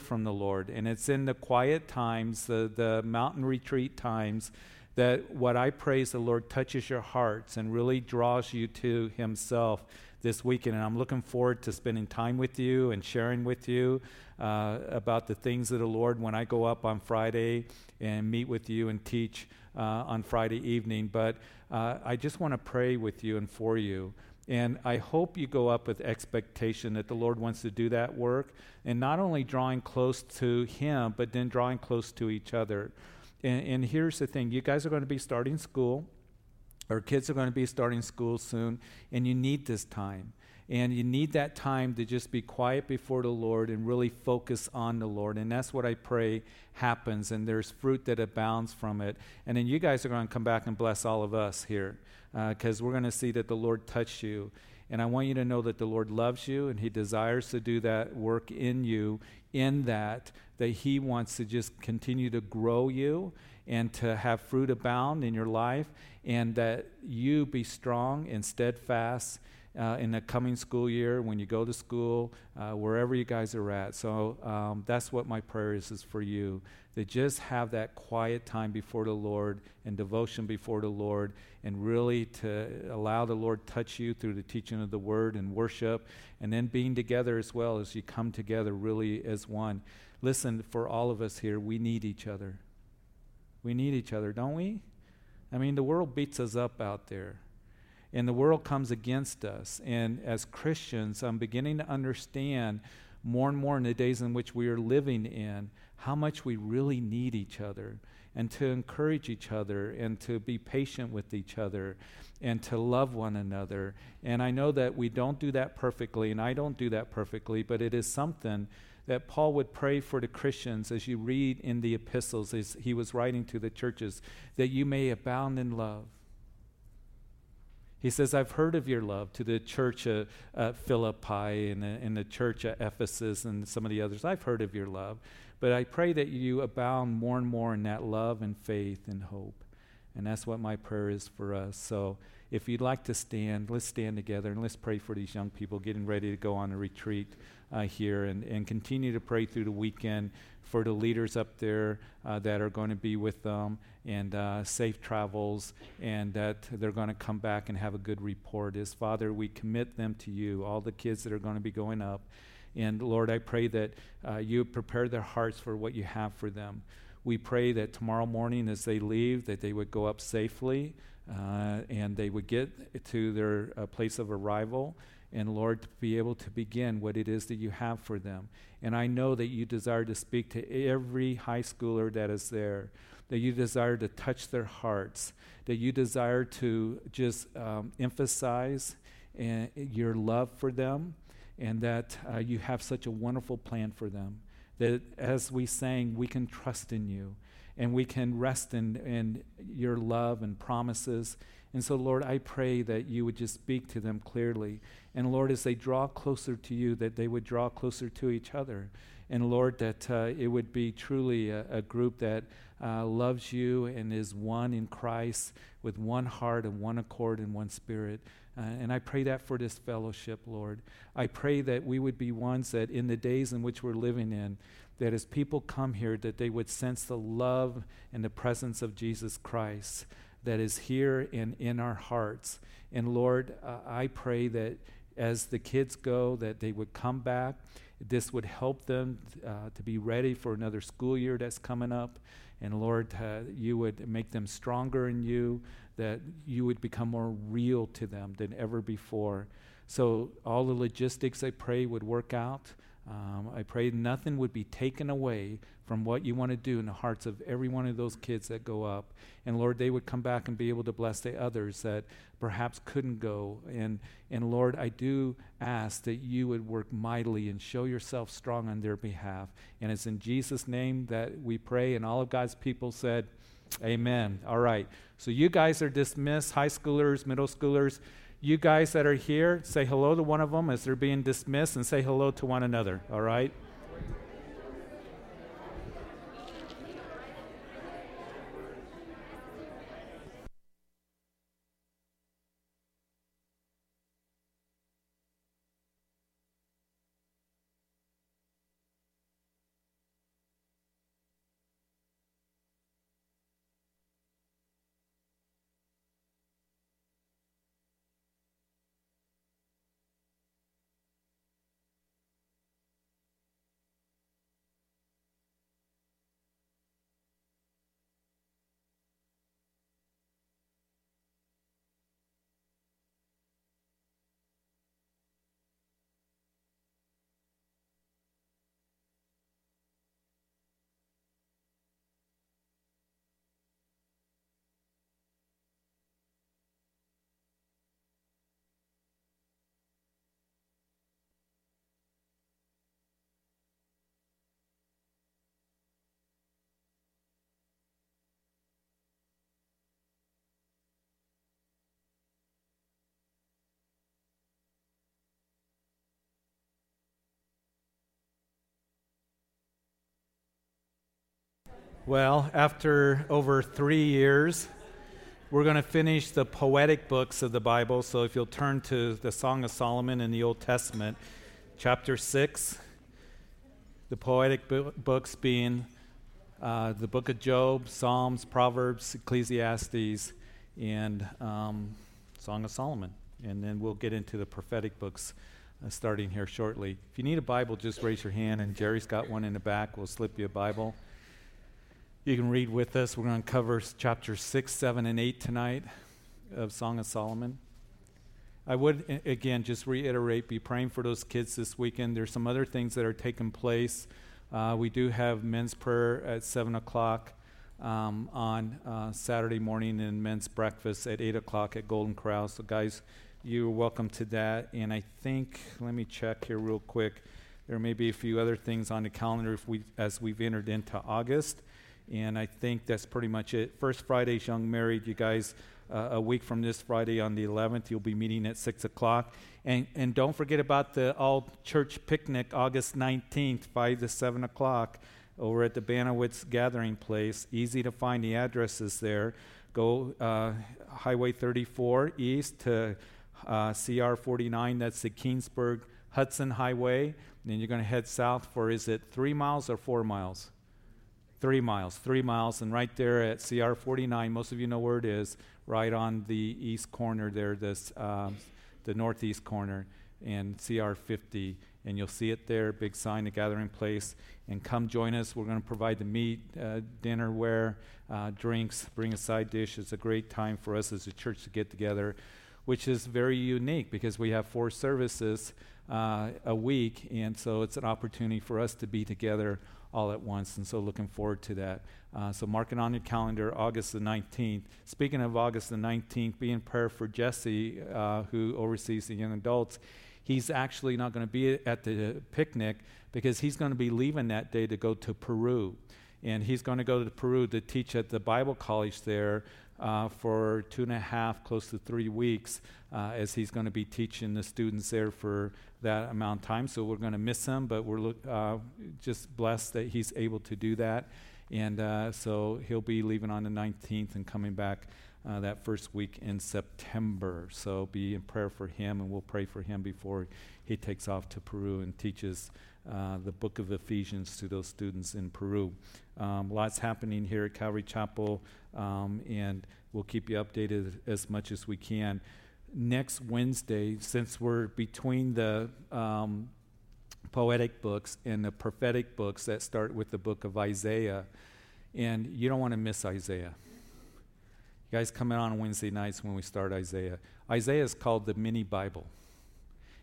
from the Lord. And it's in the quiet times, the, the mountain retreat times, that what I pray is the Lord touches your hearts and really draws you to Himself this weekend. And I'm looking forward to spending time with you and sharing with you uh, about the things of the Lord when I go up on Friday and meet with you and teach uh, on Friday evening. But uh, I just want to pray with you and for you. And I hope you go up with expectation that the Lord wants to do that work and not only drawing close to Him, but then drawing close to each other. And, and here's the thing you guys are going to be starting school. Our kids are going to be starting school soon, and you need this time. And you need that time to just be quiet before the Lord and really focus on the Lord. And that's what I pray happens. And there's fruit that abounds from it. And then you guys are going to come back and bless all of us here because uh, we're going to see that the Lord touched you. And I want you to know that the Lord loves you and He desires to do that work in you, in that, that He wants to just continue to grow you and to have fruit abound in your life, and that you be strong and steadfast uh, in the coming school year when you go to school, uh, wherever you guys are at. So um, that's what my prayer is, is for you. To just have that quiet time before the Lord and devotion before the Lord, and really to allow the Lord touch you through the teaching of the Word and worship, and then being together as well as you come together really as one. Listen, for all of us here, we need each other. We need each other, don't we? I mean, the world beats us up out there, and the world comes against us. And as Christians, I'm beginning to understand more and more in the days in which we are living in how much we really need each other and to encourage each other and to be patient with each other and to love one another. And I know that we don't do that perfectly, and I don't do that perfectly, but it is something that Paul would pray for the Christians as you read in the epistles as he was writing to the churches, that you may abound in love. He says, I've heard of your love to the church at, at Philippi and, uh, and the church at Ephesus and some of the others. I've heard of your love. But I pray that you abound more and more in that love and faith and hope. And that's what my prayer is for us. So if you'd like to stand, let's stand together and let's pray for these young people getting ready to go on a retreat uh, here and, and continue to pray through the weekend for the leaders up there uh, that are going to be with them and uh, safe travels and that they're going to come back and have a good report. Is Father, we commit them to you, all the kids that are going to be going up. And Lord, I pray that uh, you prepare their hearts for what you have for them. We pray that tomorrow morning as they leave, that they would go up safely uh, and they would get to their uh, place of arrival and Lord, to be able to begin what it is that you have for them. And I know that you desire to speak to every high schooler that is there, that you desire to touch their hearts, that you desire to just um, emphasize uh, your love for them, and that uh, you have such a wonderful plan for them. That as we sang, we can trust in you and we can rest in, in your love and promises. And so, Lord, I pray that you would just speak to them clearly and Lord, as they draw closer to you, that they would draw closer to each other. And Lord, that uh, it would be truly a, a group that uh, loves you and is one in Christ with one heart and one accord and one spirit. Uh, and I pray that for this fellowship, Lord. I pray that we would be ones that in the days in which we're living in, that as people come here, that they would sense the love and the presence of Jesus Christ that is here and in our hearts. And Lord, uh, I pray that as the kids go, that they would come back. This would help them uh, to be ready for another school year that's coming up. And Lord, uh, you would make them stronger in you, that you would become more real to them than ever before. So, all the logistics, I pray, would work out. Um, I pray nothing would be taken away from what you want to do in the hearts of every one of those kids that go up. And Lord, they would come back and be able to bless the others that perhaps couldn't go. And, and Lord, I do ask that you would work mightily and show yourself strong on their behalf. And it's in Jesus' name that we pray. And all of God's people said, Amen. All right. So you guys are dismissed, high schoolers, middle schoolers. You guys that are here, say hello to one of them as they're being dismissed and say hello to one another. All right? Well, after over three years, we're going to finish the poetic books of the Bible. So if you'll turn to the Song of Solomon in the Old Testament, chapter 6, the poetic bu- books being uh, the book of Job, Psalms, Proverbs, Ecclesiastes, and um, Song of Solomon. And then we'll get into the prophetic books uh, starting here shortly. If you need a Bible, just raise your hand, and Jerry's got one in the back. We'll slip you a Bible. You can read with us. We're going to cover chapters 6, 7, and 8 tonight of Song of Solomon. I would, again, just reiterate be praying for those kids this weekend. There's some other things that are taking place. Uh, we do have men's prayer at 7 o'clock um, on uh, Saturday morning and men's breakfast at 8 o'clock at Golden Corral. So, guys, you're welcome to that. And I think, let me check here real quick. There may be a few other things on the calendar we, as we've entered into August. And I think that's pretty much it. First Friday's Young Married. You guys, uh, a week from this Friday on the 11th, you'll be meeting at 6 o'clock. And, and don't forget about the all church picnic August 19th, 5 to 7 o'clock, over at the Banowitz Gathering Place. Easy to find the addresses there. Go uh, Highway 34 east to uh, CR 49, that's the Keenesburg Hudson Highway. And then you're going to head south for, is it three miles or four miles? Three miles, three miles, and right there at CR 49, most of you know where it is, right on the east corner there, this, um, the northeast corner, and CR 50. And you'll see it there, big sign, the gathering place. And come join us. We're going to provide the meat, uh, dinnerware, uh, drinks, bring a side dish. It's a great time for us as a church to get together, which is very unique because we have four services uh, a week. And so it's an opportunity for us to be together all at once. And so looking forward to that. Uh, so mark it on your calendar, August the 19th. Speaking of August the 19th, be in prayer for Jesse, uh, who oversees the young adults. He's actually not going to be at the picnic because he's going to be leaving that day to go to Peru. And he's going to go to Peru to teach at the Bible college there uh, for two and a half, close to three weeks, uh, as he's going to be teaching the students there for that amount of time. So we're going to miss him, but we're uh, just blessed that he's able to do that. And uh, so he'll be leaving on the 19th and coming back uh, that first week in September. So be in prayer for him, and we'll pray for him before he takes off to Peru and teaches. Uh, the book of Ephesians to those students in Peru. Um, lots happening here at Calvary Chapel, um, and we'll keep you updated as much as we can next Wednesday, since we're between the um, poetic books and the prophetic books that start with the book of Isaiah, and you don't want to miss Isaiah. You guys come in on Wednesday nights when we start Isaiah. Isaiah is called the mini Bible.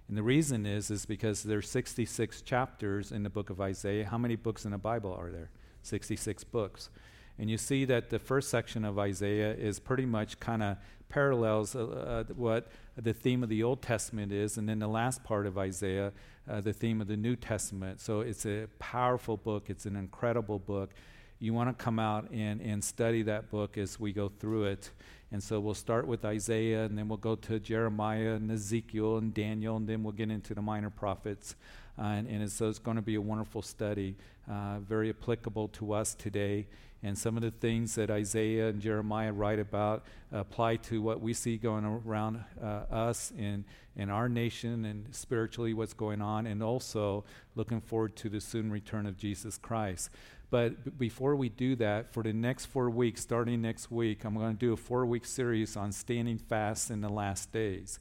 And the reason is is because there's 66 chapters in the book of Isaiah. How many books in the Bible are there? 66 books. And you see that the first section of Isaiah is pretty much kind of parallels uh, uh, what the theme of the Old Testament is, and then the last part of Isaiah, uh, the theme of the New Testament. So it's a powerful book, it's an incredible book. You want to come out and, and study that book as we go through it. And so we'll start with Isaiah, and then we'll go to Jeremiah and Ezekiel and Daniel, and then we'll get into the minor prophets. Uh, and, and so it's going to be a wonderful study, uh, very applicable to us today. And some of the things that Isaiah and Jeremiah write about apply to what we see going around uh, us in, in our nation and spiritually what's going on, and also looking forward to the soon return of Jesus Christ. But b- before we do that, for the next four weeks, starting next week, I'm going to do a four week series on standing fast in the last days.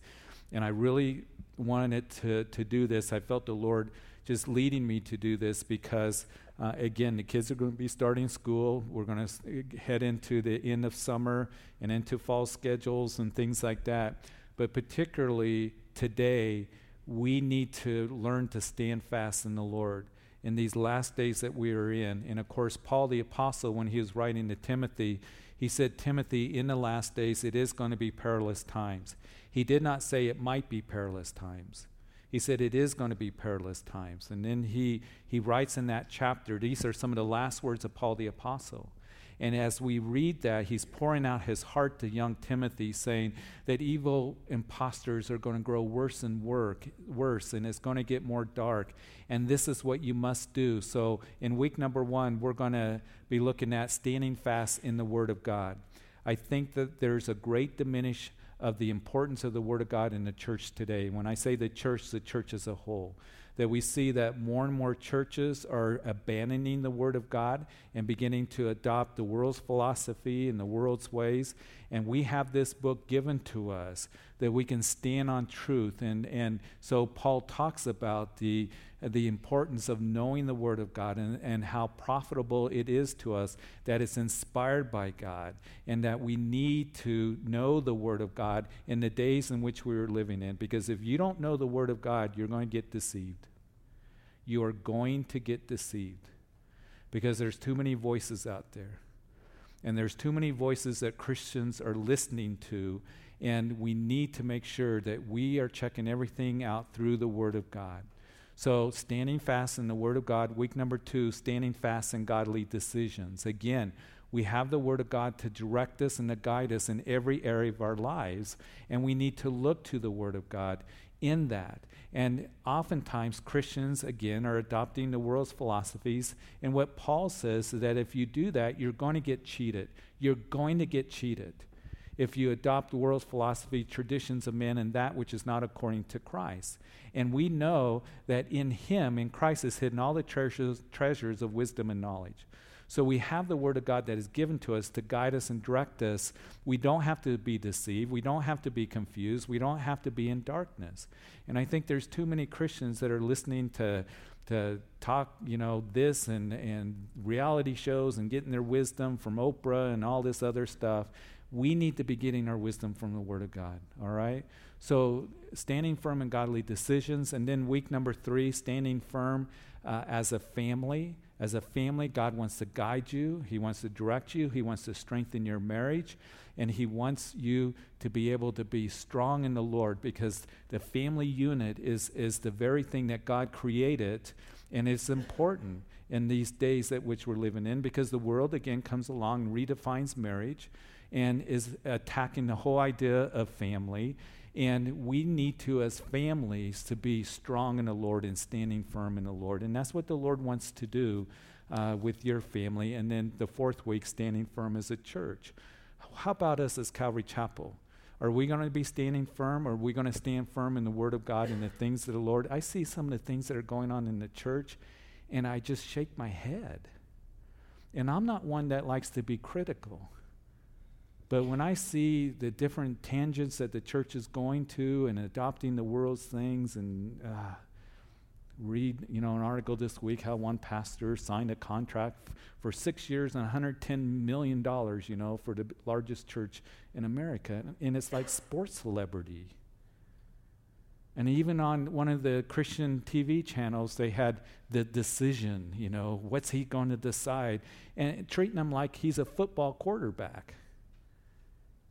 And I really wanted to, to do this. I felt the Lord just leading me to do this because uh, again, the kids are going to be starting school. We're going to head into the end of summer and into fall schedules and things like that. But particularly today, we need to learn to stand fast in the Lord in these last days that we are in. And of course, Paul the Apostle, when he was writing to Timothy, he said, Timothy, in the last days, it is going to be perilous times. He did not say it might be perilous times. He said it is going to be perilous times. And then he, he writes in that chapter, these are some of the last words of Paul the Apostle. And as we read that, he's pouring out his heart to young Timothy, saying that evil impostors are going to grow worse and work, worse, and it's going to get more dark. And this is what you must do. So, in week number one, we're going to be looking at standing fast in the Word of God. I think that there's a great diminish of the importance of the Word of God in the church today. When I say the church, the church as a whole that we see that more and more churches are abandoning the Word of God and beginning to adopt the world's philosophy and the world's ways. And we have this book given to us that we can stand on truth. And, and so Paul talks about the, the importance of knowing the Word of God and, and how profitable it is to us, that it's inspired by God, and that we need to know the Word of God in the days in which we are living in. Because if you don't know the Word of God, you're going to get deceived you are going to get deceived because there's too many voices out there. And there's too many voices that Christians are listening to. And we need to make sure that we are checking everything out through the Word of God. So, standing fast in the Word of God, week number two, standing fast in godly decisions. Again, we have the Word of God to direct us and to guide us in every area of our lives, and we need to look to the Word of God in that. And oftentimes, Christians, again, are adopting the world's philosophies. And what Paul says is that if you do that, you're going to get cheated. You're going to get cheated if you adopt the world's philosophy, traditions of men, and that which is not according to Christ. And we know that in Him, in Christ, is hidden all the treasures, treasures of wisdom and knowledge. So we have the Word of God that is given to us to guide us and direct us. We don't have to be deceived. We don't have to be confused. We don't have to be in darkness. And I think there's too many Christians that are listening to to talk, you know, this and, and reality shows and getting their wisdom from Oprah and all this other stuff. We need to be getting our wisdom from the Word of God, all right? So, standing firm in godly decisions. And then, week number three, standing firm uh, as a family. As a family, God wants to guide you, He wants to direct you, He wants to strengthen your marriage, and He wants you to be able to be strong in the Lord because the family unit is, is the very thing that God created, and it's important in these days at which we're living in because the world again comes along redefines marriage and is attacking the whole idea of family and we need to, as families, to be strong in the Lord and standing firm in the Lord. And that's what the Lord wants to do uh, with your family. And then the fourth week, standing firm as a church. How about us as Calvary Chapel? Are we going to be standing firm? Or are we going to stand firm in the Word of God and the things of the Lord? I see some of the things that are going on in the church, and I just shake my head. And I'm not one that likes to be critical. But when I see the different tangents that the church is going to and adopting the world's things and uh, read, you know, an article this week how one pastor signed a contract f- for six years and 110 million dollars, you know, for the b- largest church in America, and it's like sports celebrity. And even on one of the Christian TV channels, they had the decision, you know, what's he going to decide? And treating him like he's a football quarterback.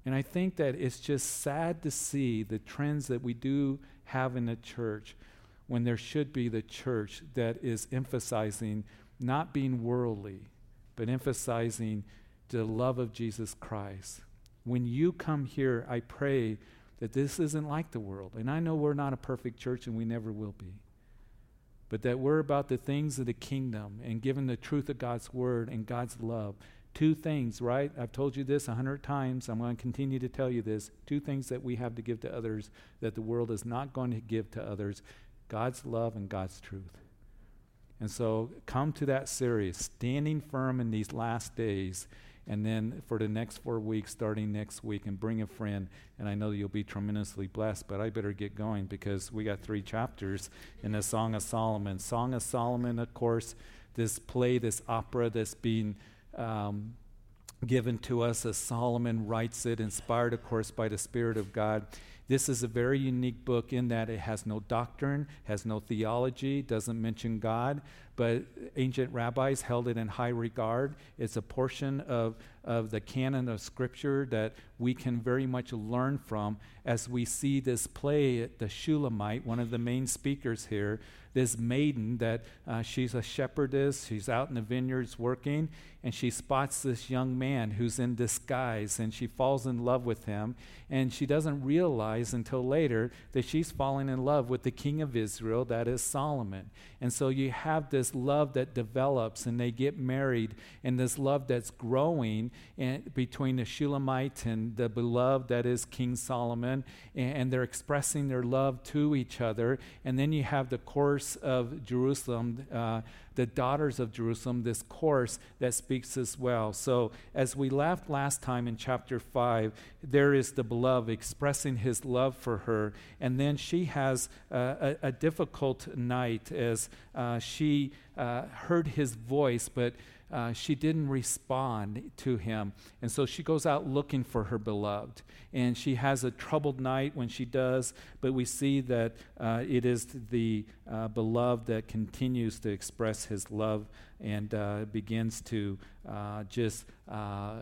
And I think that it's just sad to see the trends that we do have in the church when there should be the church that is emphasizing not being worldly, but emphasizing the love of Jesus Christ. When you come here, I pray that this isn't like the world. And I know we're not a perfect church and we never will be. But that we're about the things of the kingdom and giving the truth of God's word and God's love Two things, right? I've told you this a hundred times. I'm going to continue to tell you this. Two things that we have to give to others that the world is not going to give to others God's love and God's truth. And so come to that series, standing firm in these last days. And then for the next four weeks, starting next week, and bring a friend. And I know you'll be tremendously blessed, but I better get going because we got three chapters in the Song of Solomon. Song of Solomon, of course, this play, this opera that's being um, given to us as Solomon writes it, inspired, of course, by the Spirit of God. This is a very unique book in that it has no doctrine, has no theology, doesn't mention God, but ancient rabbis held it in high regard. It's a portion of, of the canon of Scripture that we can very much learn from as we see this play, the Shulamite, one of the main speakers here, this maiden that uh, she's a shepherdess, she's out in the vineyards working, and she spots this young man who's in disguise, and she falls in love with him. And she doesn't realize until later that she's falling in love with the king of Israel, that is Solomon. And so you have this love that develops, and they get married, and this love that's growing and, between the Shulamite and the beloved, that is King Solomon, and, they're expressing their love to each other. And then you have the chorus of Jerusalem. Uh, the daughters of Jerusalem, this chorus that speaks as well. So, as we left last time in chapter 5, there is the beloved expressing his love for her. And then she has uh, a, a, difficult night as uh, she uh, heard his voice, but uh, she didn't respond to him. And so she goes out looking for her beloved. And she has a troubled night when she does, but we see that uh, it is the uh, beloved that continues to express his love and uh, begins to uh, just, uh,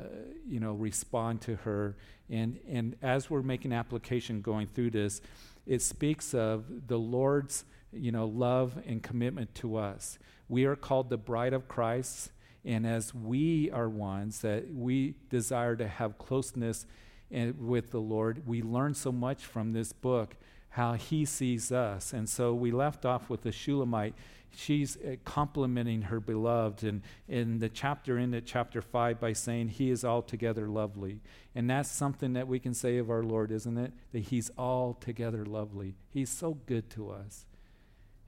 you know, respond to her. And, and as we're making application going through this, it speaks of the Lord's, you know, love and commitment to us. We are called the bride of Christ and as we are ones that we desire to have closeness in, with the Lord, we learn so much from this book how he sees us. And so we left off with the Shulamite. She's uh, complimenting her beloved and in the chapter in it, chapter 5, by saying, He is altogether lovely. And that's something that we can say of our Lord, isn't it? That He's altogether lovely. He's so good to us.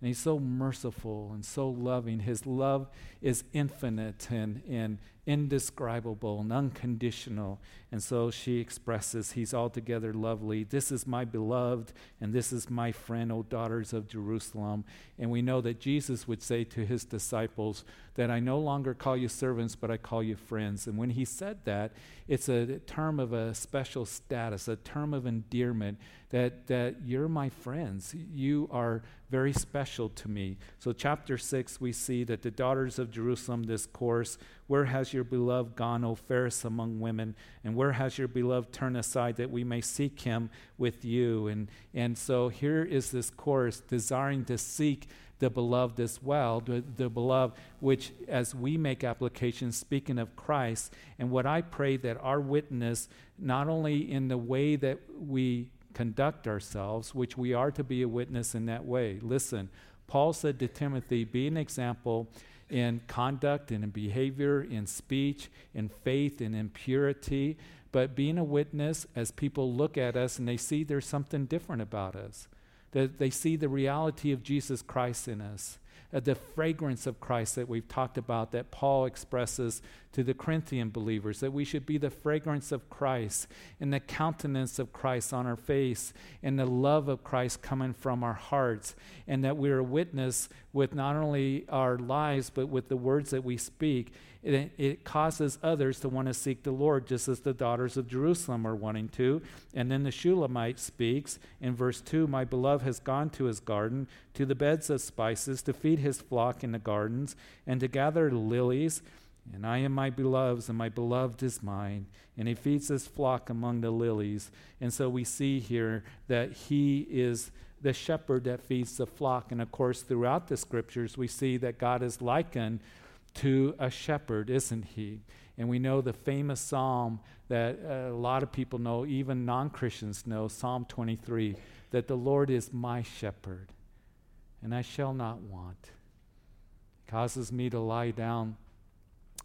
And he's so merciful and so loving. His love is infinite and, and indescribable and unconditional. And so she expresses, He's altogether lovely. This is my beloved, and this is my friend, O daughters of Jerusalem. And we know that Jesus would say to his disciples that I no longer call you servants, but I call you friends. And when he said that, it's a term of a special status, a term of endearment that, that you're my friends. You are very special to me. So, chapter 6, we see that the daughters of Jerusalem, this chorus, where has your beloved gone, O fairest among women? And where has your beloved turned aside that we may seek him with you? And, and so here is this chorus desiring to seek the beloved as well, the, the beloved, which as we make application, speaking of Christ, and what I pray that our witness, not only in the way that we conduct ourselves, which we are to be a witness in that way. Listen, Paul said to Timothy, be an example in conduct and in behavior, in speech, in faith, and in purity. But being a witness, as people look at us and they see there's something different about us, that they see the reality of Jesus Christ in us uh, the fragrance of Christ that we've talked about, that Paul expresses to the Corinthian believers, that we should be the fragrance of Christ and the countenance of Christ on our face and the love of Christ coming from our hearts, and that we're a witness with not only our lives, but with the words that we speak it, it causes others to want to seek the Lord, just as the daughters of Jerusalem are wanting to. And then the Shulamite speaks in verse 2 My beloved has gone to his garden, to the beds of spices, to feed his flock in the gardens, and to gather lilies. And I am my beloved's, and my beloved is mine. And he feeds his flock among the lilies. And so we see here that he is the shepherd that feeds the flock. And of course, throughout the scriptures, we see that God is likened to a shepherd, isn't he? And we know the famous psalm that uh, a lot of people know, even non Christians know, Psalm 23, that the Lord is my shepherd, and I shall not want. Causes me to lie down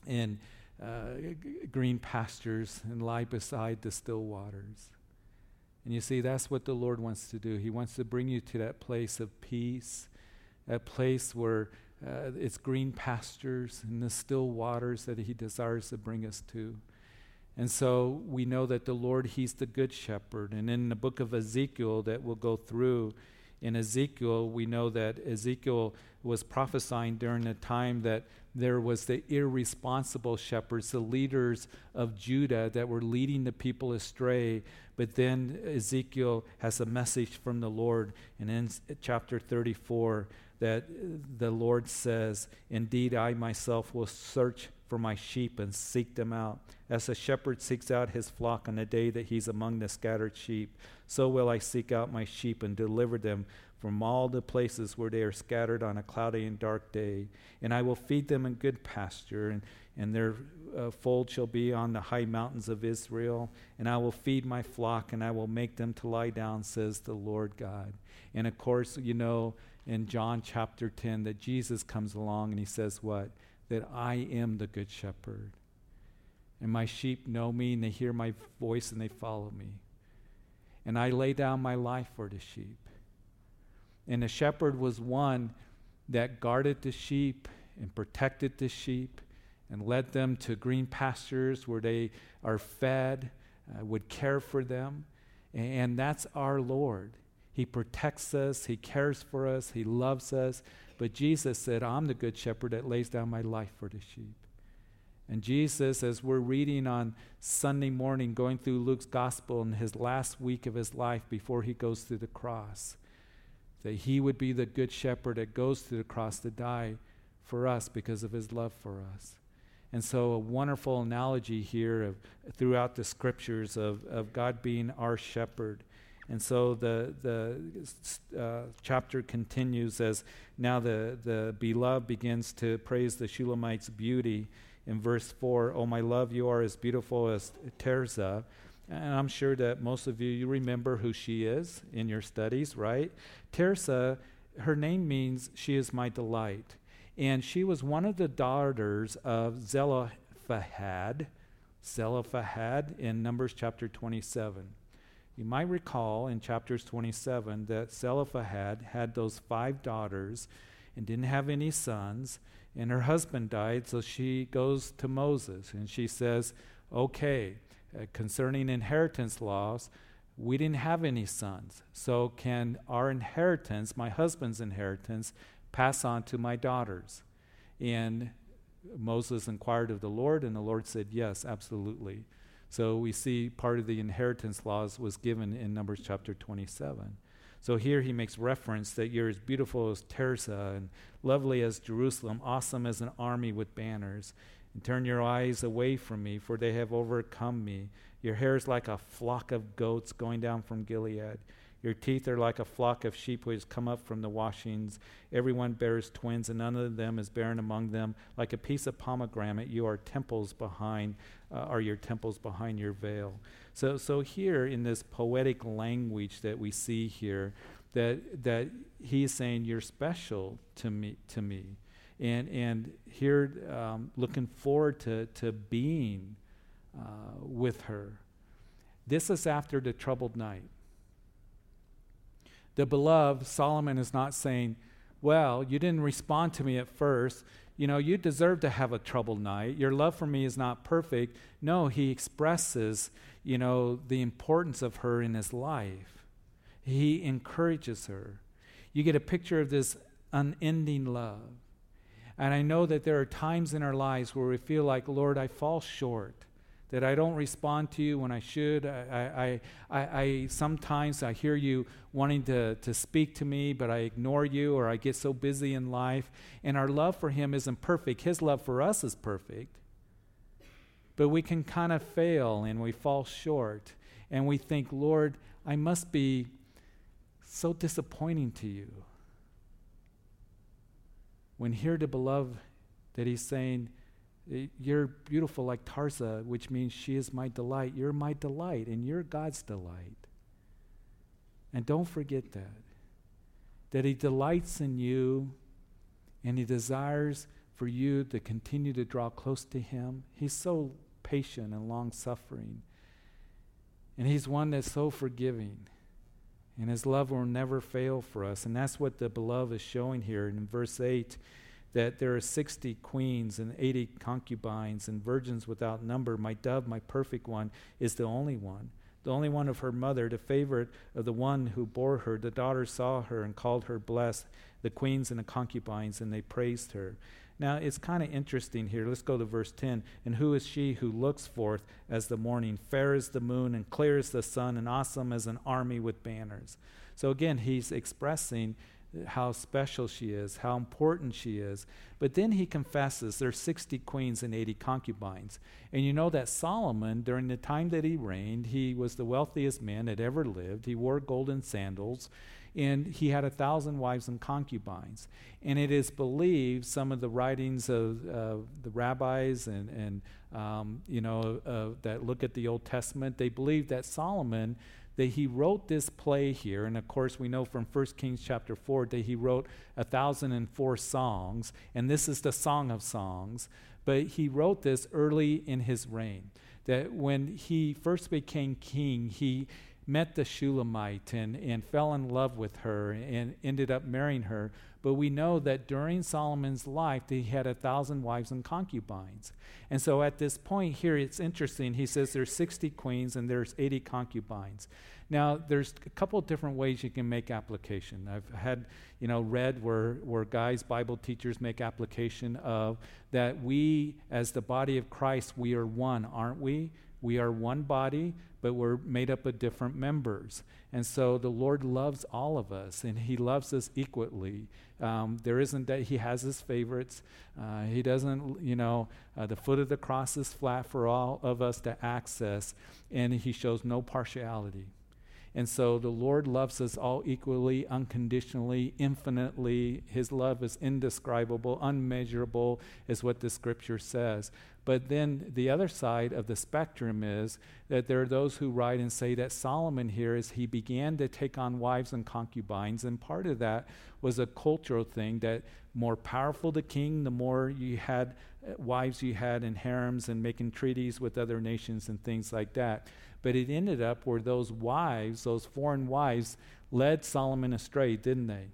in uh, g- green pastures and lie beside the still waters. And you see, that's what the Lord wants to do. He wants to bring you to that place of peace, that place where uh, it's green pastures and the still waters that He desires to bring us to. And so we know that the Lord, He's the good shepherd. And in the book of Ezekiel that we'll go through, in Ezekiel, we know that Ezekiel was prophesying during a time that there was the irresponsible shepherds, the leaders of Judah that were leading the people astray. But then Ezekiel has a message from the Lord. And in chapter 34, that the Lord says, Indeed, I myself will search for my sheep and seek them out. As a shepherd seeks out his flock on the day that he's among the scattered sheep, so will I seek out my sheep and deliver them from all the places where they are scattered on a cloudy and dark day. And I will feed them in good pasture, and, and their uh, fold shall be on the high mountains of Israel. And I will feed my flock, and I will make them to lie down, says the Lord God. And of course, you know, in John chapter 10, that Jesus comes along and he says, What? That I am the good shepherd. And my sheep know me, and they hear my voice, and they follow me. And I lay down my life for the sheep. And the shepherd was one that guarded the sheep and protected the sheep and led them to green pastures where they are fed, uh, would care for them. And that's our Lord. He protects us, He cares for us, He loves us. But Jesus said, I'm the good shepherd that lays down my life for the sheep. And Jesus, as we're reading on Sunday morning, going through Luke's gospel in his last week of his life before he goes to the cross, that he would be the good shepherd that goes to the cross to die for us because of his love for us. And so, a wonderful analogy here of, throughout the scriptures of, of God being our shepherd. And so the, the uh, chapter continues as now the, the beloved begins to praise the Shulamite's beauty. In verse 4, Oh, my love, you are as beautiful as Tirzah. And I'm sure that most of you, you remember who she is in your studies, right? Tirzah, her name means she is my delight. And she was one of the daughters of Zelophehad, Zelophehad in Numbers chapter 27. You might recall in chapters 27 that Zelophehad had those five daughters and didn't have any sons, and her husband died, so she goes to Moses and she says, Okay, uh, concerning inheritance laws, we didn't have any sons. So, can our inheritance, my husband's inheritance, pass on to my daughters? And Moses inquired of the Lord, and the Lord said, Yes, absolutely. So, we see part of the inheritance laws was given in Numbers chapter 27. So, here he makes reference that you're as beautiful as Tirzah and lovely as Jerusalem, awesome as an army with banners. And turn your eyes away from me, for they have overcome me. Your hair is like a flock of goats going down from Gilead. Your teeth are like a flock of sheep which come up from the washings. Everyone bears twins, and none of them is barren among them. Like a piece of pomegranate, you are temples behind, uh, are your temples behind your veil. So, so here in this poetic language that we see here, that that he's saying you're special to me, to me and and here um, looking forward to to being uh, with her. This is after the troubled night. The beloved Solomon is not saying, "Well, you didn't respond to me at first. You know, you deserve to have a troubled night. Your love for me is not perfect." No, he expresses, you know, the importance of her in his life. He encourages her. You get a picture of this unending love and I know that there are times in our lives where we feel like, Lord, I fall short, that I don't respond to you when I should. I, I, I, I sometimes I hear you wanting to, to speak to me, but I ignore you or I get so busy in life. And our love for him isn't perfect. His love for us is perfect. But we can kind of fail and we fall short. And we think, Lord, I must be so disappointing to you when hear the beloved that he's saying, You're beautiful like Tirzah, which means she is my delight. You're my delight, and you're God's delight. And don't forget that. That he delights in you, and he desires for you to continue to draw close to him. He's so patient and long suffering. And he's one that's so forgiving. And his love will never fail for us. And that's what the beloved is showing here in verse 8 that there are 60 queens and 80 concubines and virgins without number. My dove, my perfect one, is the only one. the only one of her mother, the favorite of the one who bore her. The daughters saw her and called her blessed, the queens and the concubines, and they praised her. Now, it's kind of interesting here. Let's go to verse 10. And who is she who looks forth as the morning, fair as the moon, and clear as the sun, and awesome as an army with banners? So, again, he's expressing how special she is, how important she is. But then he confesses there's 60 queens and 80 concubines. And you know that Solomon, during the time that he reigned, he was the wealthiest man that ever lived. He wore golden sandals, and he had a thousand wives and concubines. And it is believed, some of the writings of uh, the rabbis and, and um, you know, uh, that look at the Old Testament, they believe that Solomon that he wrote this play here, and of course we know from 1 Kings chapter 4 that he wrote a thousand and four songs, and this is the Song of Songs, but he wrote this early in his reign. That when he first became king, he met the Shulamite and, and fell in love with her and ended up marrying her. But we know that during Solomon's life, he had a thousand wives and concubines. And so at this point here, it's interesting. He says there's 60 queens and there's 80 concubines. Now, there's a couple of different ways you can make application. I've had, you know, read where, where guys, Bible teachers make application of that we, as the body of Christ, we are one, aren't we? We are one body, but we're made up of different members. And so the Lord loves all of us, and He loves us equally. Um, there isn't that He has His favorites. Uh, he doesn't, you know, uh, the foot of the cross is flat for all of us to access, and He shows no partiality. And so the Lord loves us all equally, unconditionally, infinitely. His love is indescribable, unmeasurable, is what the scripture says. But then the other side of the spectrum is that there are those who write and say that Solomon here, as he began to take on wives and concubines, and part of that was a cultural thing that more powerful the king, the more you had uh, wives you had in harems and making treaties with other nations and things like that. But it ended up where those wives, those foreign wives, led Solomon astray, didn't they?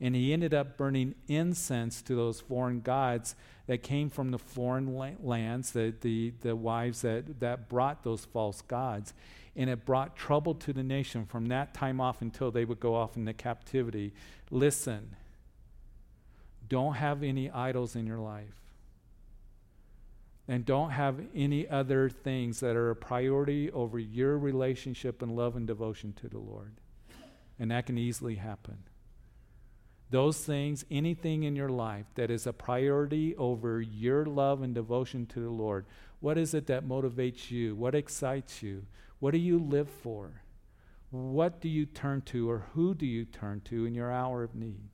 And he ended up burning incense to those foreign gods that came from the foreign lands, the, the, the wives that, that brought those false gods. And it brought trouble to the nation from that time off until they would go off into captivity. Listen, don't have any idols in your life. And don't have any other things that are a priority over your relationship and love and devotion to the Lord. And that can easily happen. Those things, anything in your life that is a priority over your love and devotion to the Lord, what is it that motivates you? What excites you? What do you live for? What do you turn to, or who do you turn to in your hour of need?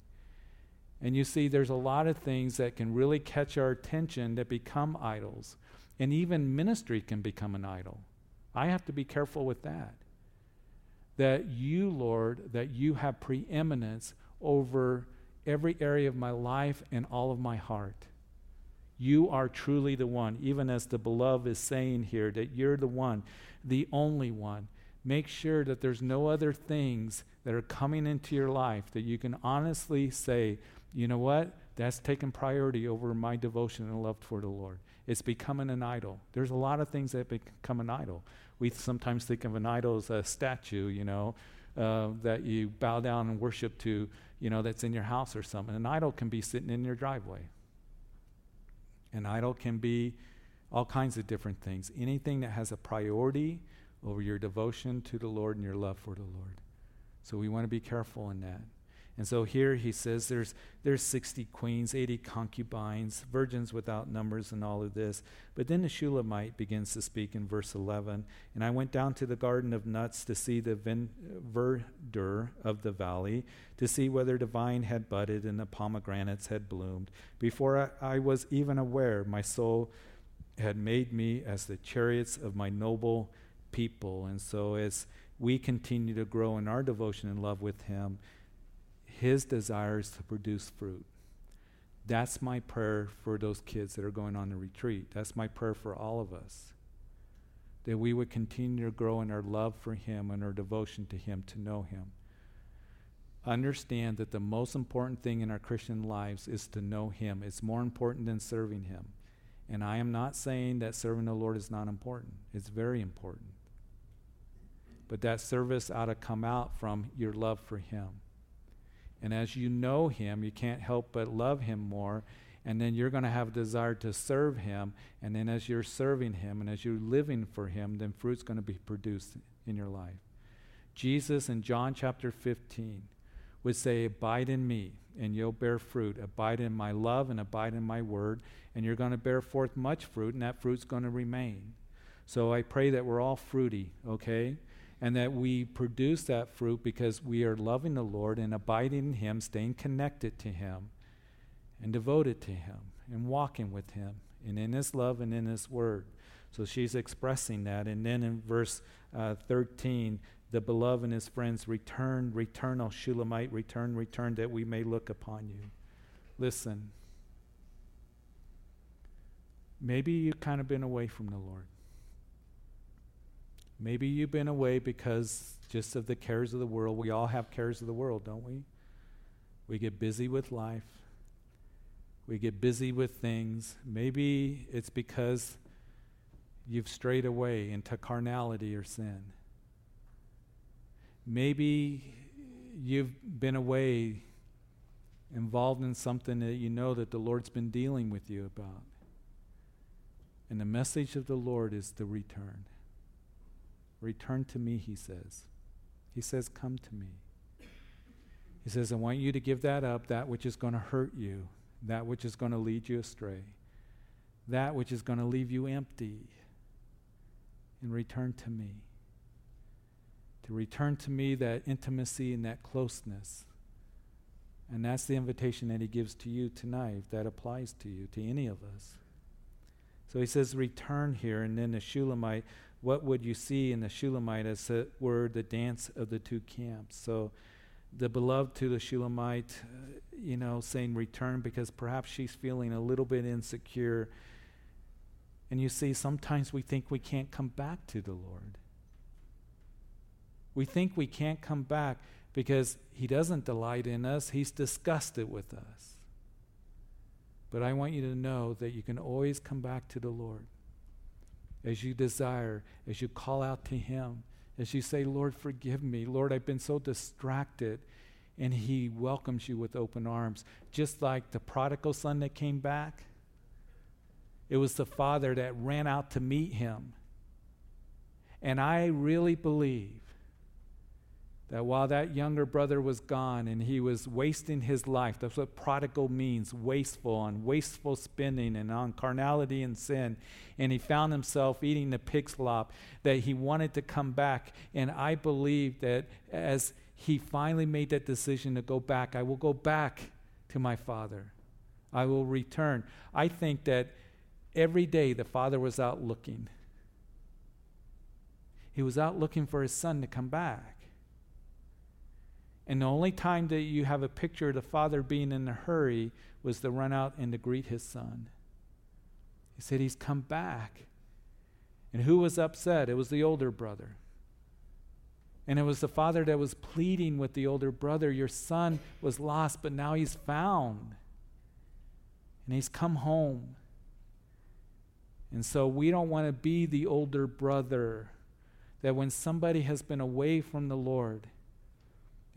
And you see, there's a lot of things that can really catch our attention that become idols. And even ministry can become an idol. I have to be careful with that. That you, Lord, that you have preeminence over every area of my life and all of my heart. You are truly the one, even as the beloved is saying here, that you're the one, the only one. Make sure that there's no other things that are coming into your life that you can honestly say, you know what? That's taken priority over my devotion and love for the Lord. It's becoming an idol. There's a lot of things that become an idol. We sometimes think of an idol as a statue, you know, uh, that you bow down and worship to, you know, that's in your house or something. An idol can be sitting in your driveway. An idol can be all kinds of different things. Anything that has a priority over your devotion to the Lord and your love for the Lord. So we want to be careful in that. And so here he says there's, there's 60 queens, 80 concubines, virgins without numbers, and all of this. But then the Shulamite begins to speak in verse 11. And I went down to the garden of nuts to see the verdure of the valley, to see whether the vine had budded and the pomegranates had bloomed. Before I, I was even aware, my soul had made me as the chariots of my noble people. And so as we continue to grow in our devotion and love with him, his desire is to produce fruit. That's my prayer for those kids that are going on the retreat. That's my prayer for all of us. That we would continue to grow in our love for Him and our devotion to Him, to know Him. Understand that the most important thing in our Christian lives is to know Him. It's more important than serving Him. And I am not saying that serving the Lord is not important, it's very important. but that service ought to come out from your love for Him. And as you know Him, you can't help but love Him more. And then you're going to have a desire to serve Him. And then as you're serving Him and as you're living for Him, then fruit's going to be produced in your life. Jesus in John chapter 15 would say, Abide in me, and you'll bear fruit. Abide in my love and abide in my word, and you're going to bear forth much fruit, and that fruit's going to remain. So I pray that we're all fruity, okay? And that we produce that fruit because we are loving the Lord and abiding in Him, staying connected to Him, and devoted to Him, and walking with Him, and in His love and in His Word. So she's expressing that. And then in verse uh, 13, the beloved and his friends return, return, O Shulamite, return, return, that we may look upon you. Listen, maybe you've kind of been away from the Lord. Maybe you've been away because just of the cares of the world. We all have cares of the world, don't we? We get busy with life. We get busy with things. Maybe it's because you've strayed away into carnality or sin. Maybe you've been away involved in something that you know that the Lord's been dealing with you about. And the message of the Lord is to return. Return to me, he says. He says, Come to me. He says, I want you to give that up, that which is going to hurt you, that which is going to lead you astray, that which is going to leave you empty, and return to me. To return to me that intimacy and that closeness. And that's the invitation that he gives to you tonight, if that applies to you, to any of us. So he says, return here. And then the Shulamite what would you see in the Shulamite as it were the dance of the two camps? So the beloved to the Shulamite, uh, you know, saying return because perhaps she's feeling a little bit insecure. And you see, sometimes we think we can't come back to the Lord. We think we can't come back because He doesn't delight in us, He's disgusted with us. But I want you to know that you can always come back to the Lord as you desire, as you call out to Him, as you say, Lord, forgive me. Lord, I've been so distracted. And He welcomes you with open arms, just like the prodigal son that came back. It was the father that ran out to meet him. And I really believe that while that younger brother was gone and he was wasting his life, that's what prodigal means wasteful, on wasteful spending and on carnality and sin. And he found himself eating the pig slop, that he wanted to come back. And I believe that as he finally made that decision to go back, I will go back to my father. I will return. I think that every day the father was out looking. He was out looking for his son to come back. And the only time that you have a picture of the father being in a hurry was to run out and to greet his son. He said, He's come back. And who was upset? It was the older brother. And it was the father that was pleading with the older brother, Your son was lost, but now he's found. And he's come home. And so we don't want to be the older brother that when somebody has been away from the Lord,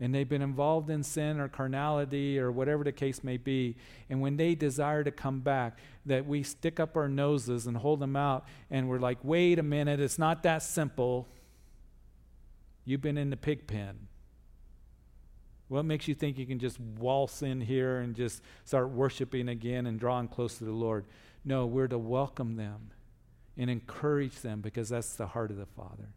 and they've been involved in sin or carnality or whatever the case may be, and when they desire to come back, that we stick up our noses and hold them out, and we're like, wait a minute, it's not that simple. You've been in the pig pen. What makes you think you can just waltz in here and just start worshiping again and drawing close to the Lord? No, we're to welcome them and encourage them because that's the heart of the Father.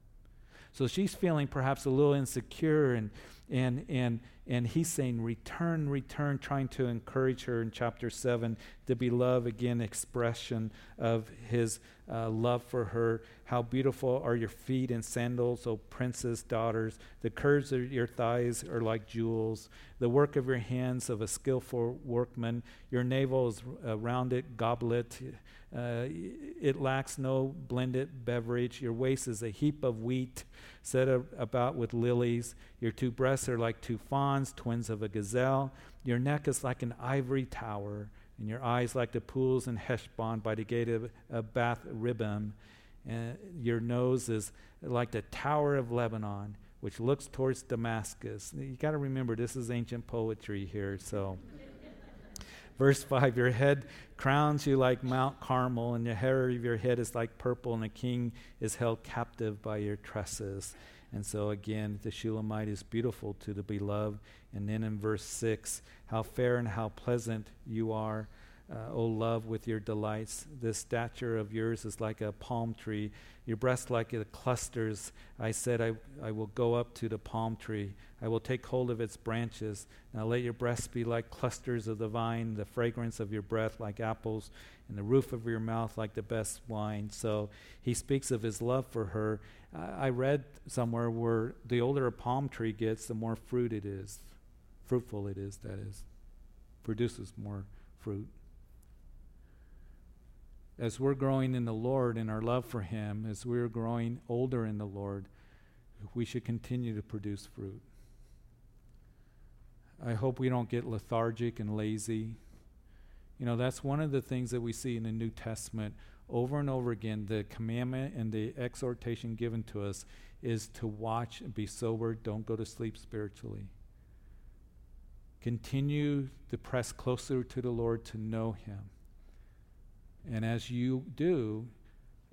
So she's feeling perhaps a little insecure and and and and he's saying return return trying to encourage her in chapter 7 to be beloved again expression of his uh, love for her. How beautiful are your feet in sandals o princess daughters. The curves of your thighs are like jewels. The work of your hands of a skillful workman. Your navel is a rounded goblet. Uh, it lacks no blended beverage. Your waist is a heap of wheat set about with lilies. Your two breasts are like two fawns, twins of a gazelle. Your neck is like an ivory tower, and your eyes like the pools in Heshbon by the gate of, of Bath Rabbim. And your nose is like the Tower of Lebanon, which looks towards Damascus. You got to remember, this is ancient poetry here, so. Verse 5 Your head crowns you like Mount Carmel, and the hair of your head is like purple, and a king is held captive by your tresses. And so again, the Shulamite is beautiful to the beloved. And then in verse 6, how fair and how pleasant you are, uh, O love, with your delights. This stature of yours is like a palm tree, your breast like the clusters. I said, I, I will go up to the palm tree. I will take hold of its branches. Now let your breasts be like clusters of the vine, the fragrance of your breath like apples, and the roof of your mouth like the best wine. So he speaks of his love for her. I, I read somewhere where the older a palm tree gets, the more fruit it is. Fruitful it is, that is. Produces more fruit as we're growing in the Lord in our love for Him, as we're growing older in the Lord, we should continue to produce fruit. I hope we don't get lethargic and lazy. You know, that's one of the things that we see in the New Testament over and over again. The commandment and the exhortation given to us is to watch and be sober, don't go to sleep spiritually. Continue to press closer to the Lord to know Him. And as you do,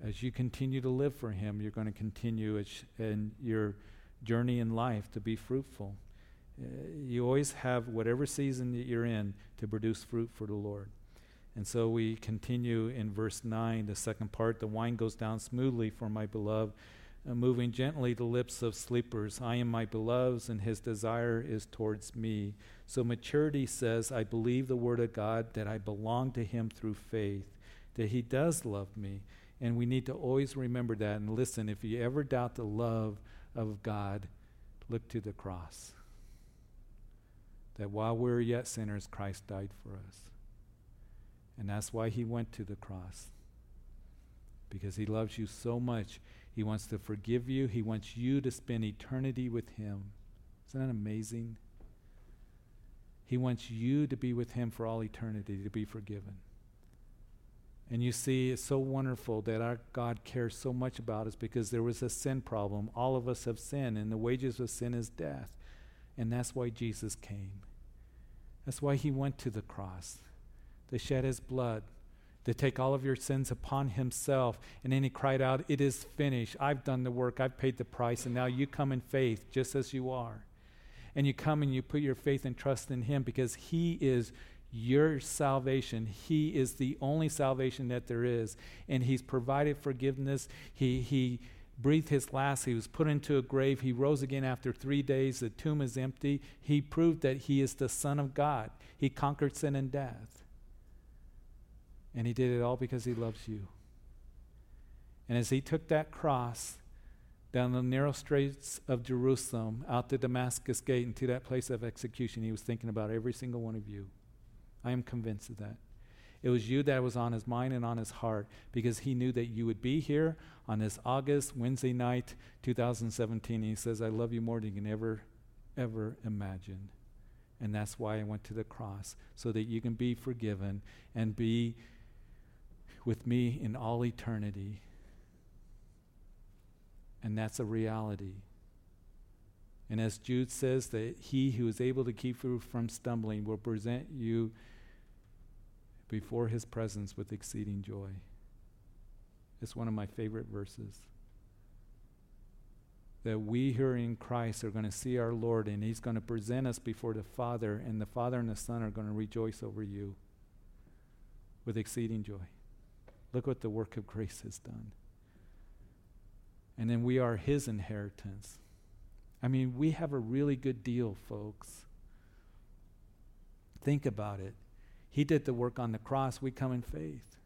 as you continue to live for Him, you're going to continue in your journey in life to be fruitful. Uh, you always have whatever season that you're in to produce fruit for the Lord. And so we continue in verse 9, the second part. The wine goes down smoothly for my beloved, uh, moving gently the lips of sleepers. I am my beloved's, and his desire is towards me. So maturity says, I believe the word of God, that I belong to him through faith that He does love me. And we need to always remember that. And listen, if you ever doubt the love of God, look to the cross. That while we are yet sinners, Christ died for us. And that's why He went to the cross. Because He loves you so much. He wants to forgive you, He wants you to spend eternity with Him. Isn't that amazing? He wants you to be with Him for all eternity, to be forgiven. And you see, it's so wonderful that our God cares so much about us because there was a sin problem. All of us have sinned, and the wages of sin is death. And that's why Jesus came. That's why he went to the cross to shed his blood, to take all of your sins upon himself. And then he cried out, It is finished. I've done the work, I've paid the price, and now you come in faith just as you are. And you come and you put your faith and trust in him because he is your salvation. He is the only salvation that there is. And He's provided forgiveness. He, he breathed His last. He was put into a grave. He rose again after three days. The tomb is empty. He proved that He is the Son of God. He conquered sin and death. And He did it all because He loves you. And as He took that cross, down the narrow streets of Jerusalem, out the Damascus gate, and to that place of execution, he was thinking about every single one of you. I am convinced of that. It was you that was on his mind and on his heart because he knew that you would be here on this August Wednesday night, 2017. And he says, I love you more than you can ever, ever imagine. And that's why I went to the cross, so that you can be forgiven and be with me in all eternity. And that's a reality. And as Jude says, that he who is able to keep you from stumbling will present you before his presence with exceeding joy. It's one of my favorite verses. That we who are in Christ are going to see our Lord and he's going to present us before the Father, and the Father and the Son are going to rejoice over you with exceeding joy. Look what the work of grace has done. And then we are his inheritance. I mean, we have a really good deal, folks. Think about it. He did the work on the cross. We come in faith.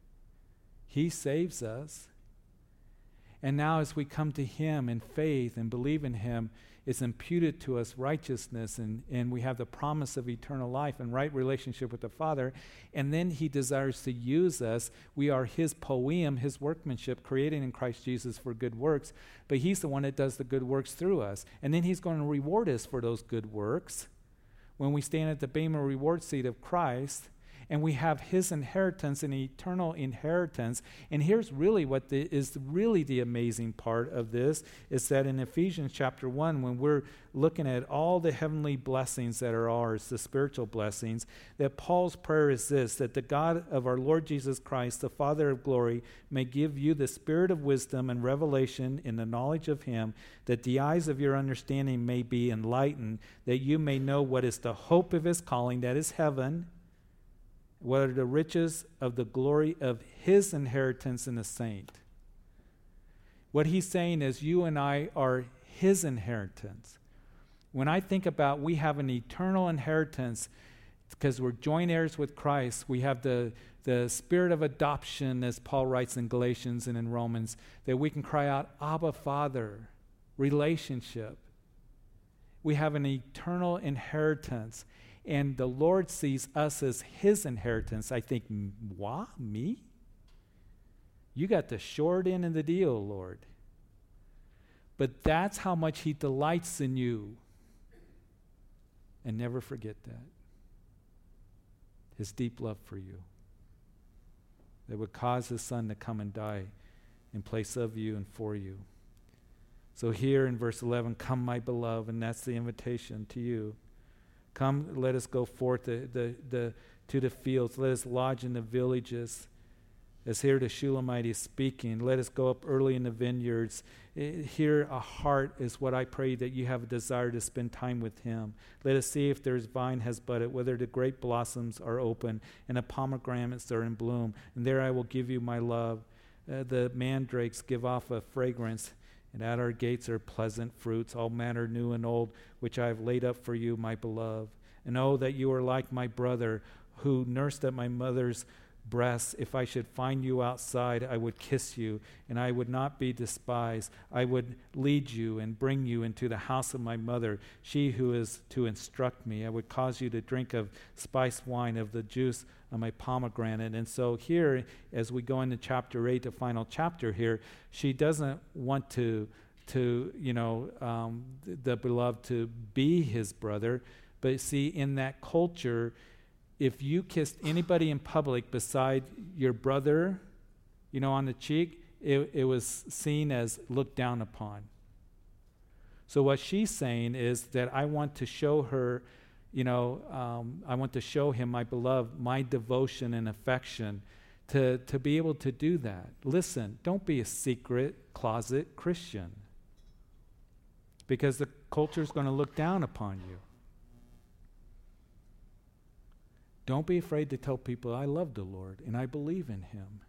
He saves us. And now, as we come to Him in faith and believe in Him, it's imputed to us righteousness, and, and we have the promise of eternal life and right relationship with the Father. And then He desires to use us. We are His poem, His workmanship, created in Christ Jesus for good works. But He's the one that does the good works through us. And then He's going to reward us for those good works when we stand at the Bema reward seat of Christ and we have his inheritance, an eternal inheritance. And here's really what the, is really the amazing part of this is that in Ephesians chapter 1, when we're looking at all the heavenly blessings that are ours, the spiritual blessings, that Paul's prayer is this that the God of our Lord Jesus Christ, the Father of glory, may give you the spirit of wisdom and revelation in the knowledge of him, that the eyes of your understanding may be enlightened, that you may know what is the hope of his calling, that is heaven what are the riches of the glory of his inheritance in the saint? What he's saying is, you and I are his inheritance. When I think about we have an eternal inheritance because we're joint heirs with Christ, we have the, the spirit of adoption, as Paul writes in Galatians and in Romans, that we can cry out, Abba, Father, relationship. We have an eternal inheritance and the Lord sees us as his inheritance, I think, what? Me? You got the short end of the deal, Lord. But that's how much he delights in you. And never forget that. His deep love for you. That would cause his son to come and die in place of you and for you. So here in verse 11, come, my beloved, and that's the invitation to you. Come, let us go forth the, the, the, to the fields. Let us lodge in the villages. As here the Shulamite is speaking, let us go up early in the vineyards. Here, a heart is what I pray that you have a desire to spend time with Him. Let us see if there's vine has budded, whether the grape blossoms are open, and the pomegranates are in bloom. And there I will give you my love. Uh, the mandrakes give off a fragrance and at our gates are pleasant fruits, all manner new and old, which I have laid up for you, my beloved. And oh, that you are like my brother, who nursed at my mother's breasts. If I should find you outside, I would kiss you, and I would not be despised. I would lead you and bring you into the house of my mother, she who is to instruct me. I would cause you to drink of spiced wine, of the juice of my pomegranate. And so, here, as we go into chapter 8, the final chapter here, she doesn't want to. To you know, um, the, the beloved to be his brother, but see, in that culture, if you kissed anybody in public beside your brother, you know, on the cheek, it, it was seen as looked down upon. So, what she's saying is that I want to show her, you know, um, I want to show him, my beloved, my devotion and affection to, to be able to do that. Listen, don't be a secret closet Christian because the culture is going to look down upon you. Don't be afraid to tell people, I love the Lord and I believe in Him.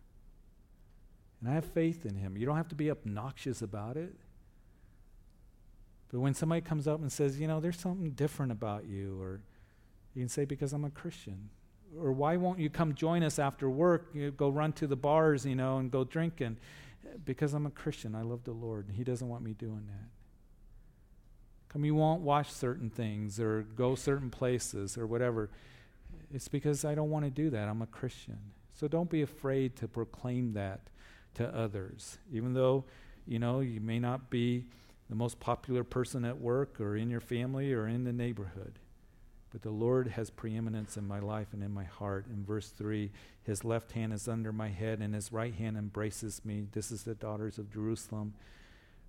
And I have faith in Him. You don't have to be obnoxious about it. But when somebody comes up and says, you know, there's something different about you, or you can say, because I'm a Christian. Or why won't you come join us after work? You go run to the bars, you know, and go drinking. Because I'm a Christian. I love the Lord. And He doesn't want me doing that. Come, you won't watch certain things or go certain places or whatever. It's because I don't want to do that. I'm a Christian. So don't be afraid to proclaim that to others. Even though, you know, you may not be the most popular person at work or in your family or in the neighborhood. But the Lord has preeminence in my life and in my heart. In verse 3, his left hand is under my head and his right hand embraces me. This is the daughters of Jerusalem.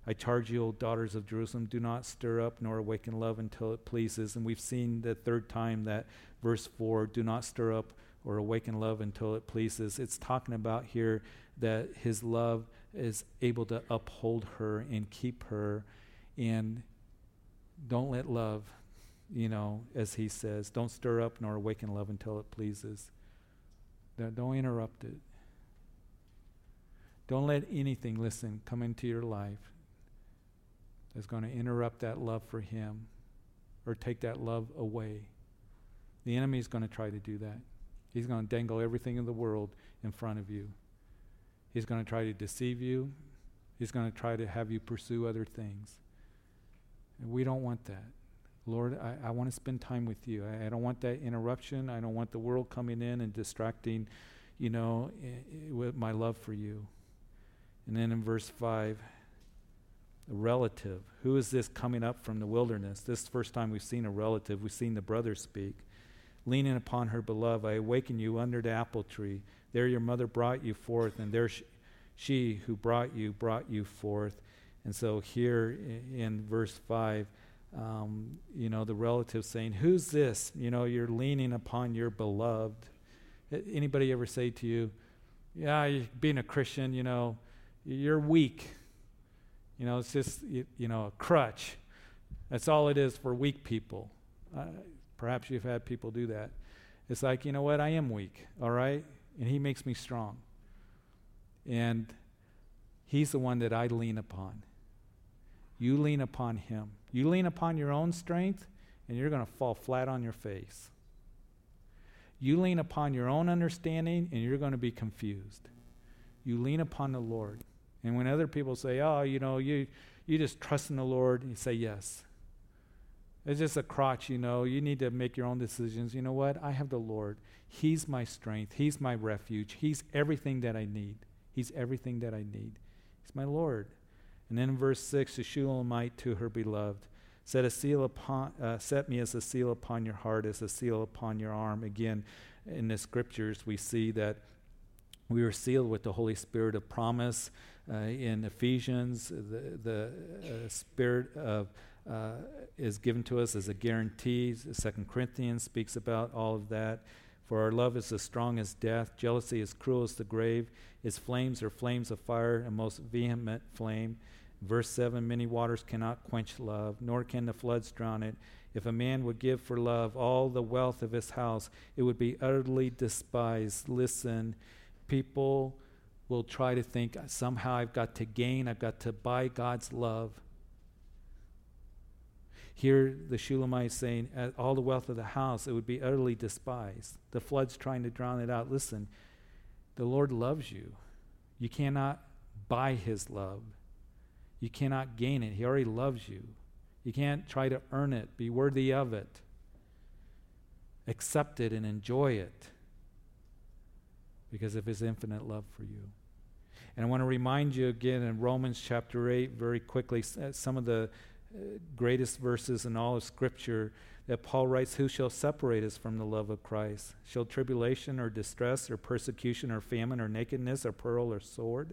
I charge you, O daughters of Jerusalem, do not stir up nor awaken love until it pleases. And we've seen the third time that verse 4 do not stir up or awaken love until it pleases. It's talking about here that his love is able to uphold her and keep her. And don't let love, you know, as he says, don't stir up nor awaken love until it pleases. Don't interrupt it. Don't let anything, listen, come into your life that's going to interrupt that love for him or take that love away. The enemy is going to try to do that. He's going to dangle everything in the world in front of you. He's going to try to deceive you. He's going to try to have you pursue other things. And we don't want that. Lord, I, I want to spend time with you. I, I, don't want that interruption. I don't want the world coming in and distracting, you know, I, with my love for you. And then in verse 5, relative. Who is this coming up from the wilderness? This is the first time we've seen a relative. We've seen the brother speak. leaning upon her beloved. I awaken you under the apple tree. There your mother brought you forth, and there she, she who brought you brought you forth. And so here in verse 5, um, you know, the relative saying, Who's this? You know, you're leaning upon your beloved. Anybody ever say to you, Yeah, being a Christian, you know, you're weak. You know, it's just, you, know, a crutch. That's all it is for weak people. Uh, perhaps you've had people do that. It's like, you know what? I am weak, all right? And He makes me strong. And He's the one that I lean upon. You lean upon Him. You lean upon your own strength, and you're going to fall flat on your face. You lean upon your own understanding, and you're going to be confused. You lean upon the Lord. And when other people say, oh, you know, you, you just trust in the Lord, you say, yes. It's just a crotch, you know. You need to make your own decisions. You know what? I have the Lord. He's my strength. He's my refuge. He's everything that I need. He's everything that I need. He's my Lord. And then in verse 6, the Shulamite to her beloved, set, a seal upon, uh, set me as a seal upon your heart, as a seal upon your arm. Again, in the scriptures, we see that we are sealed with the Holy Spirit of promise. Uh, in Ephesians, the, the uh, Spirit of uh, is given to us as a guarantee. Second Corinthians speaks about all of that. For our love is as strong as death, jealousy is cruel as the grave. Its flames are flames of fire, a most vehement flame. Verse 7 Many waters cannot quench love, nor can the floods drown it. If a man would give for love all the wealth of his house, it would be utterly despised. Listen, people will try to think somehow I've got to gain, I've got to buy God's love. Here, the Shulamite is saying, all the wealth of the house, it would be utterly despised. The flood's trying to drown it out. Listen, the Lord loves you. You cannot buy his love, you cannot gain it. He already loves you. You can't try to earn it, be worthy of it. Accept it and enjoy it because of his infinite love for you. And I want to remind you again in Romans chapter 8, very quickly, uh, some of the uh, greatest verses in all of Scripture that Paul writes, Who shall separate us from the love of Christ? Shall tribulation or distress or persecution or famine or nakedness or peril or sword?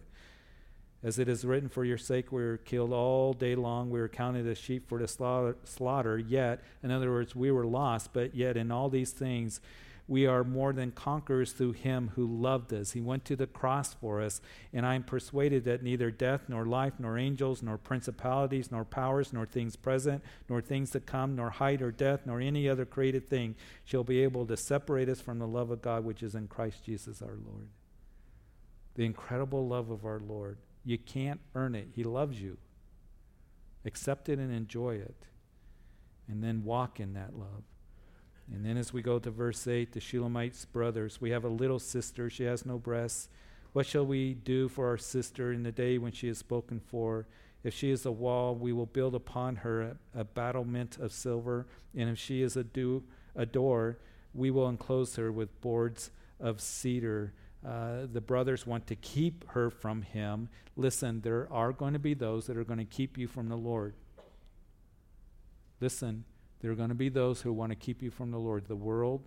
As it is written, For your sake we were killed all day long. We were counted as sheep for the slaughter, slaughter. Yet, in other words, we were lost, but yet in all these things we are more than conquerors through him who loved us. He went to the cross for us, and I am persuaded that neither death, nor life, nor angels, nor principalities, nor powers, nor things present, nor things to come, nor height or depth, nor any other created thing shall be able to separate us from the love of God which is in Christ Jesus our Lord. The incredible love of our Lord. You can't earn it. He loves you. Accept it and enjoy it, and then walk in that love. And then as we go to verse 8, the Shulamite's brothers, we have a little sister, she has no breasts. What shall we do for our sister in the day when she is spoken for? If she is a wall, we will build upon her a, a battlement of silver, and if she is a, do, a door, we will enclose her with boards of cedar. Uh, the brothers want to keep her from him. Listen, there are going to be those that are going to keep you from the Lord. Listen, there are going to be those who want to keep you from the Lord. The world,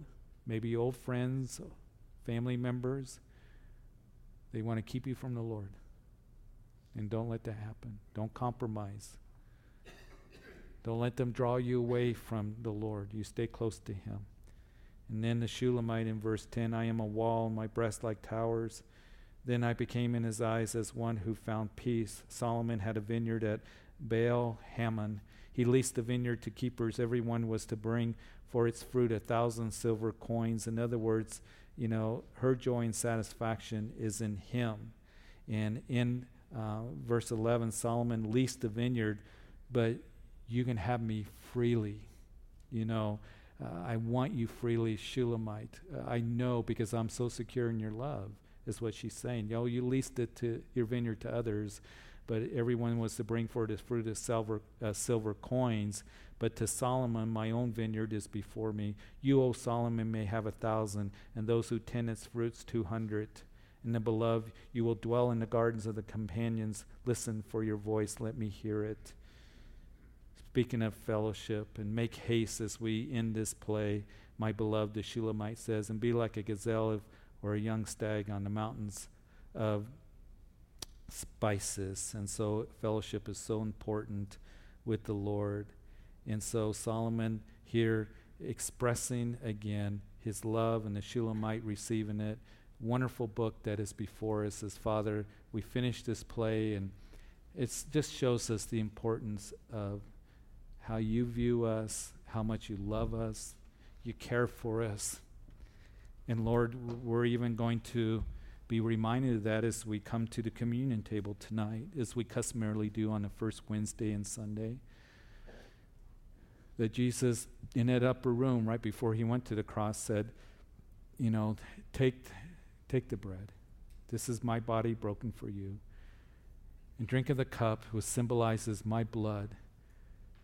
maybe old friends, family members, they want to keep you from the Lord. And don't let that happen. Don't compromise. Don't let them draw you away from the Lord. You stay close to Him. And then the Shulamite in verse 10 I am a wall, my breast like towers. Then I became in his eyes as one who found peace. Solomon had a vineyard at Baal Hamon he leased the vineyard to keepers. Everyone was to bring for its fruit a thousand silver coins. In other words, you know, her joy and satisfaction is in him. And in uh, verse 11, Solomon leased the vineyard, but you can have me freely. You know, uh, I want you freely, Shulamite. Uh, I know because I'm so secure in your love, is what she's saying. Yo, you leased it to your vineyard to others but everyone was to bring forth his fruit of silver, uh, silver coins. But to Solomon, my own vineyard is before me. You, O Solomon, may have a thousand, and those who tend its fruits two hundred. And the beloved, you will dwell in the gardens of the companions. Listen for your voice, let me hear it. Speaking of fellowship, and make haste as we end this play. my beloved, the Shulamite says, and be like a gazelle or a young stag on the mountains of spices. And so fellowship is so important with the Lord. And so Solomon here expressing again his love and the Shulamite receiving it. Wonderful book that is before us as Father. We finished this play and it just shows us the importance of how you view us, how much you love us, you care for us. And Lord, we're even going to be reminded of that as we come to the communion table tonight, as we customarily do on the first Wednesday and Sunday. That Jesus, in that upper room right before he went to the cross, said, You know, take, take the bread. This is my body broken for you. And drink of the cup, which symbolizes my blood,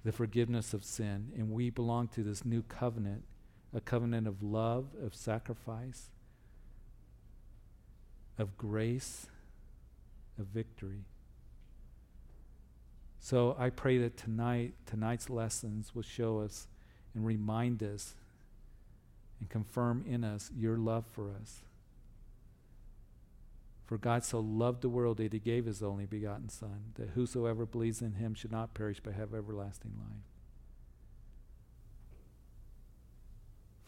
the forgiveness of sin. And we belong to this new covenant, a covenant of love, of sacrifice, of grace, of victory. So I pray that tonight, tonight's lessons will show us and remind us and confirm in us your love for us. For God so loved the world that he gave his only begotten Son, that whosoever believes in him should not perish but have everlasting life.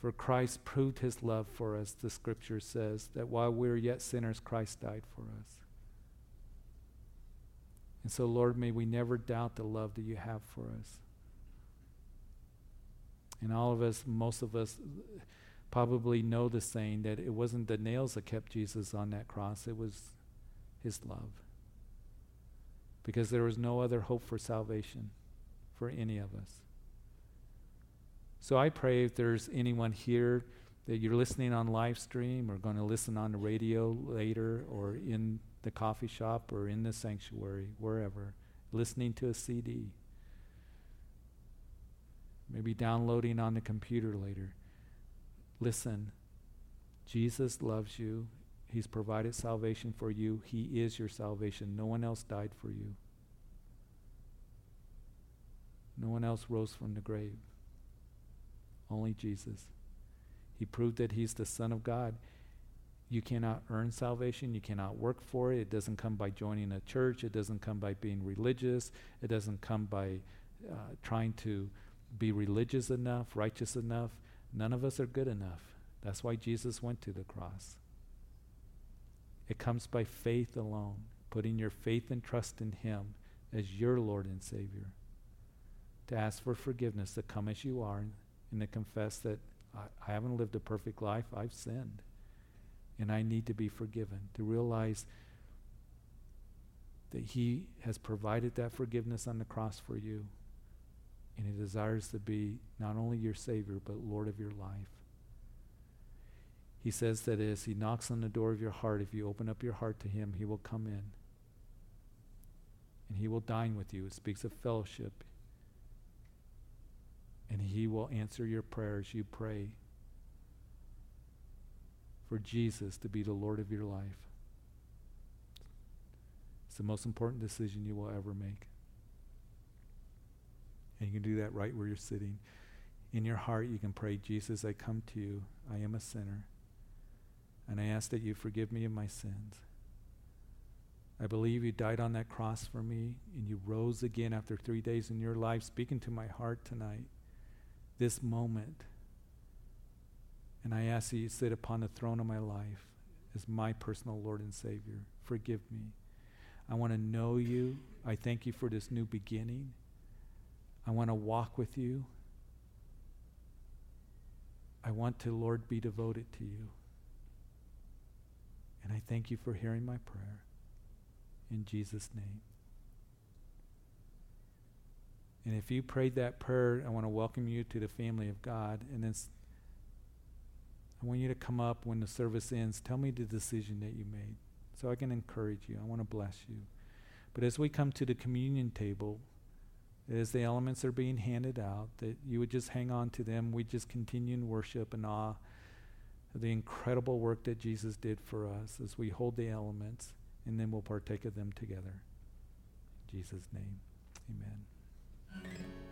For Christ proved his love for us, the scripture says, that while we were yet sinners, Christ died for us. And so, Lord, may we never doubt the love that you have for us. And all of us, most of us, probably know the saying that it wasn't the nails that kept Jesus on that cross, it was his love. Because there was no other hope for salvation for any of us. So I pray if there's anyone here that you're listening on live stream or going to listen on the radio later or in the coffee shop or in the sanctuary, wherever, listening to a CD, maybe downloading on the computer later. Listen, Jesus loves you. He's provided salvation for you. He is your salvation. No one else died for you. No one else rose from the grave. Only Jesus. He proved that he's the Son of God. You cannot earn salvation. You cannot work for it. It doesn't come by joining a church. It doesn't come by being religious. It doesn't come by uh, trying to be religious enough, righteous enough. None of us are good enough. That's why Jesus went to the cross. It comes by faith alone, putting your faith and trust in Him as your Lord and Savior. To ask for forgiveness, to come as you are, and to confess that I, I haven't lived a perfect life, I've sinned, and I need to be forgiven. To realize that He has provided that forgiveness on the cross for you, and He desires to be not only your Savior, but Lord of your life. He says that as He knocks on the door of your heart, if you open up your heart to Him, He will come in. And He will dine with you. It speaks of fellowship and He will answer your prayers. You pray for Jesus to be the Lord of your life. It's the most important decision you will ever make. And you can do that right where you're sitting. In your heart, you can pray, Jesus, I come to you. I am a sinner. And I ask that you forgive me of my sins. I believe you died on that cross for me and you rose again after three days in your life, speaking to my heart tonight this moment. And I ask that you sit upon the throne of my life as my personal Lord and Savior. Forgive me. I want to know you. I thank you for this new beginning. I want to walk with you. I want to, Lord, be devoted to you. And I thank you for hearing my prayer. In Jesus' name. And if you prayed that prayer, I want to welcome you to the family of God. And then I want you to come up when the service ends. Tell me the decision that you made so I can encourage you. I want to bless you. But as we come to the communion table, as the elements are being handed out, that you would just hang on to them. We just continue in worship and awe of the incredible work that Jesus did for us as we hold the elements, and then we'll partake of them together. In Jesus' name, amen. Mm-hmm.